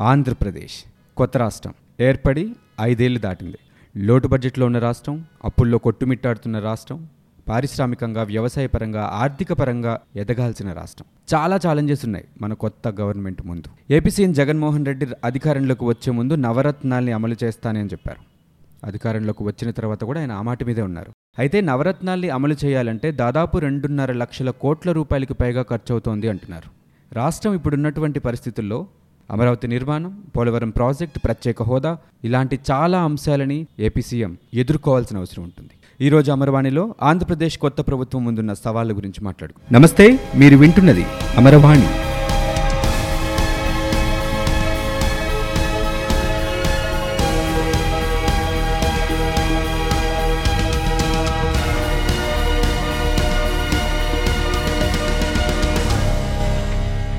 ఆంధ్రప్రదేశ్ కొత్త రాష్ట్రం ఏర్పడి ఐదేళ్ళు దాటింది. లోటు బడ్జెట్లో ఉన్న రాష్ట్రం అప్పుల్లో కొట్టుమిట్టాడుతున్న రాష్ట్రం పారిశ్రామికంగా వ్యవసాయపరంగా ఆర్థిక పరంగా ఎదగాల్సిన రాష్ట్రం. చాలా ఛాలెంజెస్ ఉన్నాయి మన కొత్త గవర్నమెంట్ ముందు. ఏపీ సీఎం జగన్మోహన్ రెడ్డి అధికారంలోకి వచ్చే ముందు నవరత్నాల్ని అమలు చేస్తానని చెప్పారు. అధికారంలోకి వచ్చిన తర్వాత కూడా ఆయన ఆ మాట మీదే ఉన్నారు. అయితే నవరత్నాల్ని అమలు చేయాలంటే దాదాపు రెండున్నర లక్షల కోట్ల రూపాయలకి పైగా ఖర్చు అవుతోంది అంటున్నారు. రాష్ట్రం ఇప్పుడున్నటువంటి పరిస్థితుల్లో అమరావతి నిర్మాణం పోలవరం ప్రాజెక్ట్ ప్రత్యేక హోదా ఇలాంటి చాలా అంశాలని ఏపీ సీఎం ఎదుర్కోవాల్సిన అవసరం ఉంటుంది. ఈ రోజు అమరవాణిలో ఆంధ్రప్రదేశ్ కొత్త ప్రభుత్వం ముందున్న సవాళ్ళ గురించి మాట్లాడుకు నమస్తే మీరు వింటున్నది అమరవాణి.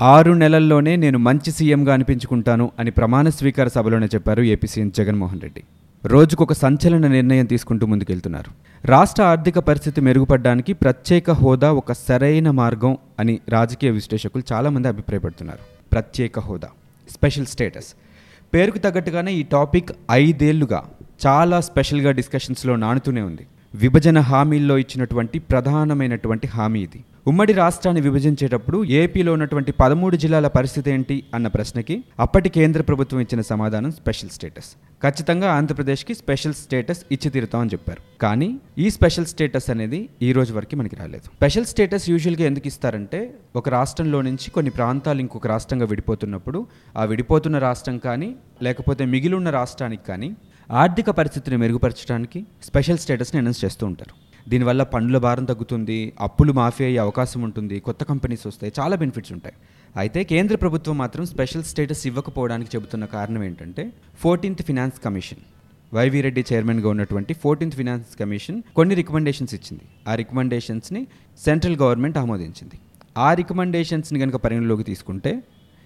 ఆరు నెలల్లోనే నేను మంచి సీఎంగా అనిపించుకుంటాను అని ప్రమాణ స్వీకార సభలోనే చెప్పారు ఏపీ సీఎం జగన్మోహన్ రెడ్డి. రోజుకొక సంచలన నిర్ణయం తీసుకుంటూ ముందుకెళ్తున్నారు. రాష్ట్ర ఆర్థిక పరిస్థితి మెరుగుపడడానికి ప్రత్యేక హోదా ఒక సరైన మార్గం అని రాజకీయ విశ్లేషకులు చాలామంది అభిప్రాయపడుతున్నారు. ప్రత్యేక హోదా స్పెషల్ స్టేటస్. పేరుకు తగ్గట్టుగానే ఈ టాపిక్ ఐదేళ్ళుగా చాలా స్పెషల్గా డిస్కషన్స్లో నానుతూనే ఉంది. విభజన హామీల్లో ఇచ్చినటువంటి ప్రధానమైనటువంటి హామీ ఇది. ఉమ్మడి రాష్ట్రాన్ని విభజించేటప్పుడు ఏపీలో ఉన్నటువంటి పదమూడు జిల్లాల పరిస్థితి ఏంటి అన్న ప్రశ్నకి అప్పటి కేంద్ర ప్రభుత్వం ఇచ్చిన సమాధానం స్పెషల్ స్టేటస్. ఖచ్చితంగా ఆంధ్రప్రదేశ్కి స్పెషల్ స్టేటస్ ఇచ్చి తీరుతామని చెప్పారు. కానీ ఈ స్పెషల్ స్టేటస్ అనేది ఈ రోజు వరకు మనకి రాలేదు. స్పెషల్ స్టేటస్ యూజువల్గా ఎందుకు ఇస్తారంటే ఒక రాష్ట్రంలో నుంచి కొన్ని ప్రాంతాలు ఇంకొక రాష్ట్రంగా విడిపోతున్నప్పుడు ఆ విడిపోతున్న రాష్ట్రం కానీ లేకపోతే మిగిలిన రాష్ట్రానికి కానీ ఆర్థిక పరిస్థితిని మెరుగుపరచడానికి స్పెషల్ స్టేటస్ని అనౌన్స్ చేస్తూ ఉంటారు. దీనివల్ల పనుల భారం తగ్గుతుంది అప్పులు మాఫీ అయ్యే అవకాశం ఉంటుంది కొత్త కంపెనీస్ వస్తాయి చాలా బెనిఫిట్స్ ఉంటాయి. అయితే కేంద్ర ప్రభుత్వం మాత్రం స్పెషల్ స్టేటస్ ఇవ్వకపోవడానికి చెబుతున్న కారణం ఏంటంటే fourteenth finance commission. Y V Reddy చైర్మన్గా ఉన్నటువంటి ఫోర్టీన్త్ ఫినాన్స్ కమిషన్ కొన్ని రికమెండేషన్స్ ఇచ్చింది. ఆ రికమెండేషన్స్ని సెంట్రల్ గవర్నమెంట్ ఆమోదించింది. ఆ రికమెండేషన్స్ని కనుక పరిగణలోకి తీసుకుంటే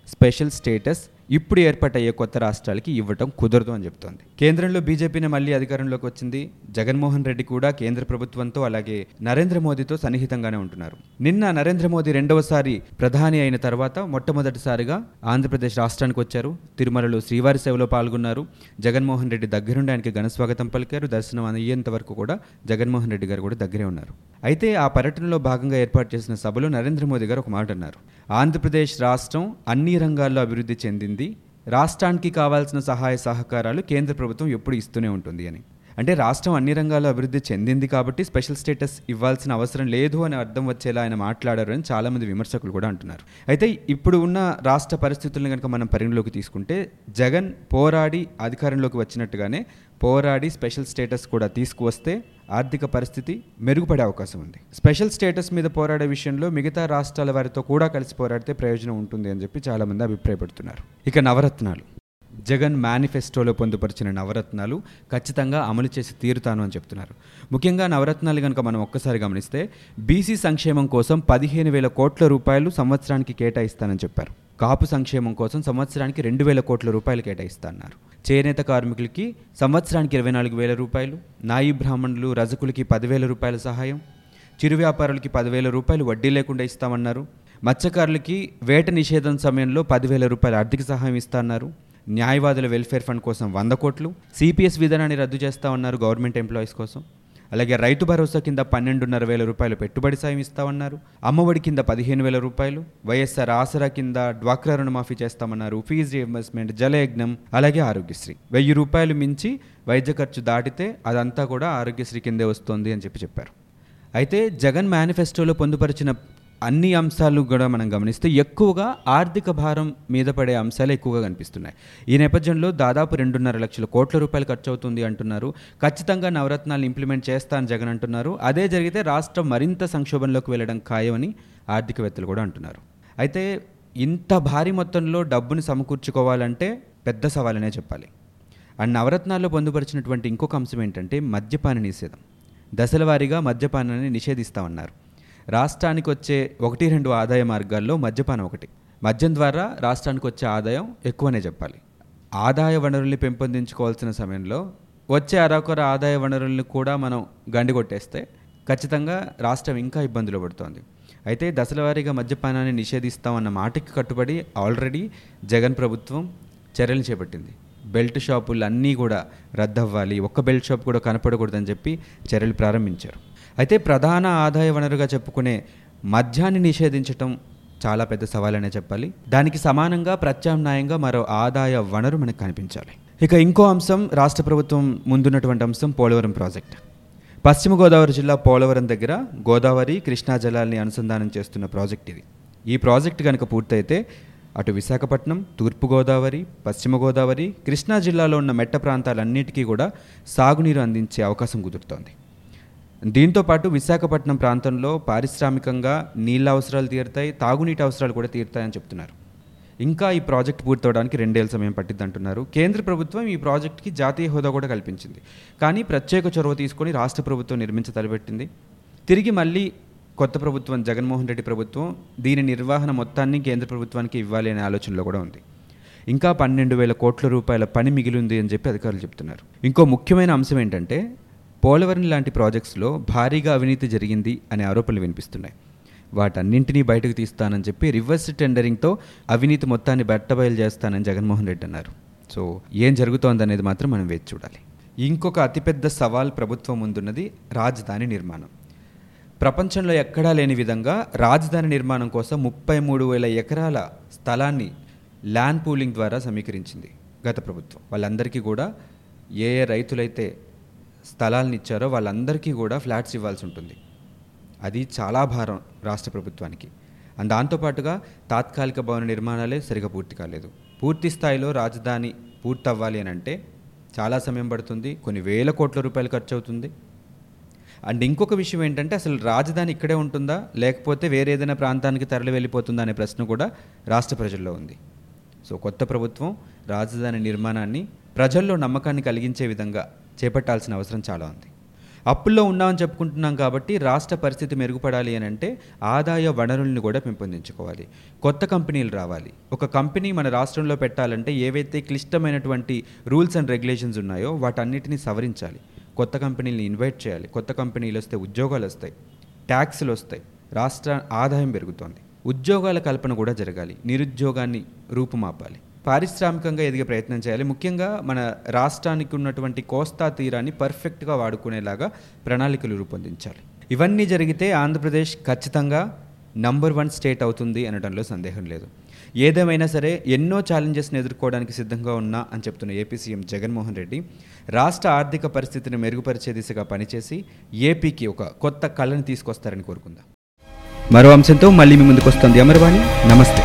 స్పెషల్ స్టేటస్ ఇప్పుడు ఏర్పాటయ్యే కొత్త రాష్ట్రాలకి ఇవ్వటం కుదరదు అని చెప్తోంది. కేంద్రంలో బీజేపీని మళ్ళీ అధికారంలోకి వచ్చింది. జగన్మోహన్ రెడ్డి కూడా కేంద్ర ప్రభుత్వంతో అలాగే నరేంద్ర మోదీతో సన్నిహితంగానే ఉంటున్నారు. నిన్న నరేంద్ర మోదీ రెండవసారి ప్రధాని అయిన తర్వాత మొట్టమొదటిసారిగా ఆంధ్రప్రదేశ్ రాష్ట్రానికి వచ్చారు. తిరుమలలో శ్రీవారి సేవలో పాల్గొన్నారు. జగన్మోహన్ రెడ్డి దగ్గరుండి ఆయనకి ఘన స్వాగతం పలికారు. దర్శనం అయ్యేంత వరకు కూడా జగన్మోహన్ రెడ్డి గారు కూడా దగ్గరే ఉన్నారు. అయితే ఆ పర్యటనలో భాగంగా ఏర్పాటు చేసిన సభలో నరేంద్ర మోదీ గారు ఒక మాట అన్నారు. ఆంధ్రప్రదేశ్ రాష్ట్రం అన్ని రంగాల్లో అభివృద్ధి చెందింది. రాష్ట్రానికి కావాల్సిన సహాయ సహకారాలు కేంద్ర ప్రభుత్వం ఎప్పుడు ఇస్తూనే ఉంటుంది అని. అంటే రాష్ట్రం అన్ని రంగాల్లో అభివృద్ధి చెందింది కాబట్టి స్పెషల్ స్టేటస్ ఇవ్వాల్సిన అవసరం లేదు అని అర్థం వచ్చేలా ఆయన మాట్లాడారు అని చాలామంది విమర్శకులు కూడా అంటున్నారు. అయితే ఇప్పుడు ఉన్న రాష్ట్ర పరిస్థితులను కనుక మనం పరిగణలోకి తీసుకుంటే జగన్ పోరాడి అధికారంలోకి వచ్చినట్టుగానే పోరాడి స్పెషల్ స్టేటస్ కూడా తీసుకువస్తే ఆర్థిక పరిస్థితి మెరుగుపడే అవకాశం ఉంది. స్పెషల్ స్టేటస్ మీద పోరాడే విషయంలో మిగతా రాష్ట్రాల వారితో కూడా కలిసి పోరాడితే ప్రయోజనం ఉంటుంది అని చెప్పి చాలామంది అభిప్రాయపడుతున్నారు. ఇక నవరత్నాలు. జగన్ మేనిఫెస్టోలో పొందుపరిచిన నవరత్నాలు ఖచ్చితంగా అమలు చేసి తీరుతాను అని చెప్తున్నారు. ముఖ్యంగా నవరత్నాలు కనుక మనం ఒక్కసారి గమనిస్తే బీసీ సంక్షేమం కోసం పదిహేను వేల కోట్ల రూపాయలు సంవత్సరానికి కేటాయిస్తానని చెప్పారు. కాపు సంక్షేమం కోసం సంవత్సరానికి రెండు వేల కోట్ల రూపాయలు కేటాయిస్తాన్నారు. చేనేత కార్మికులకి సంవత్సరానికి ఇరవై నాలుగు వేల రూపాయలు నాయి బ్రాహ్మణులు రజకులకి పదివేల రూపాయల సహాయం చిరు వ్యాపారులకి పదివేల రూపాయలు వడ్డీ లేకుండా ఇస్తామన్నారు. మత్స్యకారులకి వేట నిషేధం సమయంలో పదివేల రూపాయల ఆర్థిక సహాయం ఇస్తామన్నారు న్యాయవాదుల వెల్ఫేర్ ఫండ్ కోసం వంద కోట్లు సిపిఎస్ విధానాన్ని రద్దు చేస్తామన్నారు గవర్నమెంట్ ఎంప్లాయీస్ కోసం. అలాగే రైతు భరోసా కింద పన్నెండున్నర వేల రూపాయలు పెట్టుబడి సాయం ఇస్తామన్నారు. అమ్మఒడి కింద పదిహేను వేల రూపాయలు వైఎస్ఆర్ ఆసరా కింద డ్వాక్రా రుణమాఫీ చేస్తామన్నారు. ఫీజు రియంబర్స్మెంట్ జలయజ్ఞం అలాగే ఆరోగ్యశ్రీ. వెయ్యి రూపాయలు మించి వైద్య ఖర్చు దాటితే అదంతా కూడా ఆరోగ్యశ్రీ కిందే వస్తుంది అని చెప్పి చెప్పారు. అయితే జగన్ మేనిఫెస్టోలో పొందుపరిచిన అన్ని అంశాలు కూడా మనం గమనిస్తే ఎక్కువగా ఆర్థిక భారం మీద పడే అంశాలు ఎక్కువగా కనిపిస్తున్నాయి. ఈ నేపథ్యంలో దాదాపు రెండున్నర లక్షల కోట్ల రూపాయలు ఖర్చు అవుతుంది అంటున్నారు. ఖచ్చితంగా నవరత్నాలు ఇంప్లిమెంట్ చేస్తాను జగన్ అంటున్నారు. అదే జరిగితే రాష్ట్రం మరింత సంక్షోభంలోకి వెళ్ళడం ఖాయమని ఆర్థికవేత్తలు కూడా అంటున్నారు. అయితే ఇంత భారీ మొత్తంలో డబ్బుని సమకూర్చుకోవాలంటే పెద్ద సవాలనే చెప్పాలి. అండ్ నవరత్నాల్లో పొందుపరిచినటువంటి ఇంకొక అంశం ఏంటంటే మద్యపాన నిషేధం. దశల వారీగా మద్యపానాన్ని నిషేధిస్తామన్నారు. రాష్ట్రానికి వచ్చే ఒకటి రెండు ఆదాయ మార్గాల్లో మద్యపానం ఒకటి. మద్యం ద్వారా రాష్ట్రానికి వచ్చే ఆదాయం ఎక్కువనే చెప్పాలి. ఆదాయ వనరుల్ని పెంపొందించుకోవాల్సిన సమయంలో వచ్చే అరకొర ఆదాయ వనరుల్ని కూడా మనం గండి కొట్టేస్తే ఖచ్చితంగా రాష్ట్రం ఇంకా ఇబ్బందులు పడుతోంది. అయితే దశలవారీగా మద్యపానాన్ని నిషేధిస్తామన్న మాటకి కట్టుబడి ఆల్రెడీ జగన్ ప్రభుత్వం చర్యలు చేపట్టింది. బెల్ట్ షాపులు అన్నీ కూడా రద్దవ్వాలి. ఒక్క బెల్ట్ షాప్ కూడా కనపడకూడదని చెప్పి చర్యలు ప్రారంభించారు. అయితే ప్రధాన ఆదాయ వనరుగా చెప్పుకునే మద్యాన్ని నిషేధించటం చాలా పెద్ద సవాలనే చెప్పాలి. దానికి సమానంగా ప్రత్యామ్నాయంగా మరో ఆదాయ వనరు మనకు కనిపించాలి. ఇక ఇంకో అంశం రాష్ట్ర ప్రభుత్వం ముందున్నటువంటి అంశం పోలవరం ప్రాజెక్ట్. పశ్చిమ గోదావరి జిల్లా పోలవరం దగ్గర గోదావరి కృష్ణా జలాల్ని అనుసంధానం చేస్తున్న ప్రాజెక్ట్ ఇది. ఈ ప్రాజెక్ట్ కనుక పూర్తయితే అటు విశాఖపట్నం తూర్పుగోదావరి పశ్చిమ గోదావరి కృష్ణా జిల్లాలో ఉన్న మెట్ట ప్రాంతాలన్నిటికీ కూడా సాగునీరు అందించే అవకాశం కుదురుతోంది. దీంతో పాటు విశాఖపట్నం ప్రాంతంలో పారిశ్రామికంగా నీళ్ళ అవసరాలు తీరుతాయి తాగునీటి అవసరాలు కూడా తీరుతాయని చెప్తున్నారు. ఇంకా ఈ ప్రాజెక్ట్ పూర్తవడానికి రెండేళ్ళ సమయం పట్టింది అంటున్నారు కేంద్ర ప్రభుత్వం ఈ ప్రాజెక్ట్కి జాతీయ హోదా కూడా కల్పించింది. కానీ ప్రత్యేక చొరవ తీసుకొని రాష్ట్ర ప్రభుత్వం నిర్మించ తలపెట్టింది. తిరిగి మళ్ళీ కొత్త ప్రభుత్వం జగన్మోహన్ రెడ్డి ప్రభుత్వం దీని నిర్వహణ మొత్తాన్ని కేంద్ర ప్రభుత్వానికి ఇవ్వాలి అనే ఆలోచనలో కూడా ఉంది. ఇంకా పన్నెండు వేల కోట్ల రూపాయల పని మిగిలింది అని చెప్పి అధికారులు చెప్తున్నారు. ఇంకో ముఖ్యమైన అంశం ఏంటంటే పోలవరం లాంటి ప్రాజెక్ట్స్లో భారీగా అవినీతి జరిగింది అనే ఆరోపణలు వినిపిస్తున్నాయి. వాటన్నింటినీ బయటకు తీస్తానని చెప్పి రివర్స్ టెండరింగ్తో అవినీతి మొత్తాన్ని బట్టబయలు చేస్తానని జగన్మోహన్ రెడ్డి అన్నారు. సో ఏం జరుగుతోందనేది మాత్రం మనం వేచి చూడాలి. ఇంకొక అతిపెద్ద సవాల్ ప్రభుత్వం ముందున్నది రాజధాని నిర్మాణం. ప్రపంచంలో ఎక్కడా లేని విధంగా రాజధాని నిర్మాణం కోసం ముప్పై మూడు వేల ఎకరాల స్థలాన్ని ల్యాండ్ పూలింగ్ ద్వారా సమీకరించింది గత ప్రభుత్వం. వాళ్ళందరికీ కూడా ఏ ఏ రైతులైతే స్థలాలను ఇచ్చారో వాళ్ళందరికీ కూడా ఫ్లాట్స్ ఇవ్వాల్సి ఉంటుంది. అది చాలా భారం రాష్ట్ర ప్రభుత్వానికి. అండ్ దాంతోపాటుగా తాత్కాలిక భవన నిర్మాణాలే సరిగా పూర్తి కాలేదు. పూర్తి స్థాయిలో రాజధాని పూర్తి అవ్వాలి అని అంటే చాలా సమయం పడుతుంది కొన్ని వేల కోట్ల రూపాయలు ఖర్చు అవుతుంది అండ్ ఇంకొక విషయం ఏంటంటే అసలు రాజధాని ఇక్కడే ఉంటుందా లేకపోతే వేరే ఏదైనా ప్రాంతానికి తరలి వెళ్ళిపోతుందా అనే ప్రశ్న కూడా రాష్ట్ర ప్రజల్లో ఉంది. సో కొత్త ప్రభుత్వం రాజధాని నిర్మాణాన్ని ప్రజల్లో నమ్మకాన్ని కలిగించే విధంగా చేపట్టాల్సిన అవసరం చాలా ఉంది. అప్పుల్లో ఉన్నామని చెప్పుకుంటున్నాం కాబట్టి రాష్ట్ర పరిస్థితి మెరుగుపడాలి అని అంటే ఆదాయ వనరుల్ని కూడా పెంపొందించుకోవాలి. కొత్త కంపెనీలు రావాలి. ఒక కంపెనీ మన రాష్ట్రంలో పెట్టాలంటే ఏవైతే క్లిష్టమైనటువంటి రూల్స్ అండ్ రెగ్యులేషన్స్ ఉన్నాయో వాటన్నిటిని సవరించాలి. కొత్త కంపెనీలను ఇన్వైట్ చేయాలి. కొత్త కంపెనీలు వస్తే ఉద్యోగాలు వస్తాయి. ట్యాక్సులు వస్తాయి. రాష్ట్ర ఆదాయం పెరుగుతోంది. ఉద్యోగాల కల్పన కూడా జరగాలి. నిరుద్యోగాన్ని రూపుమాపాలి. పారిశ్రామికంగా ఎదిగే ప్రయత్నం చేయాలి. ముఖ్యంగా మన రాష్ట్రానికి ఉన్నటువంటి కోస్తా తీరాన్ని పర్ఫెక్ట్గా వాడుకునేలాగా ప్రణాళికలు రూపొందించాలి. ఇవన్నీ జరిగితే ఆంధ్రప్రదేశ్ ఖచ్చితంగా నంబర్ వన్ స్టేట్ అవుతుంది అనడంలో సందేహం లేదు. ఏదేమైనా సరే ఎన్నో ఛాలెంజెస్ని ఎదుర్కోవడానికి సిద్ధంగా ఉన్నా అని చెప్తున్న ఏపీ సీఎం జగన్మోహన్ రెడ్డి రాష్ట్ర ఆర్థిక పరిస్థితిని మెరుగుపరిచే దిశగా పనిచేసి ఏపీకి ఒక కొత్త కళను తీసుకొస్తారని కోరుకుందాం. మరో అంశంతో మళ్ళీ మీ ముందుకు వస్తుంది అమర్వాణి. నమస్తే.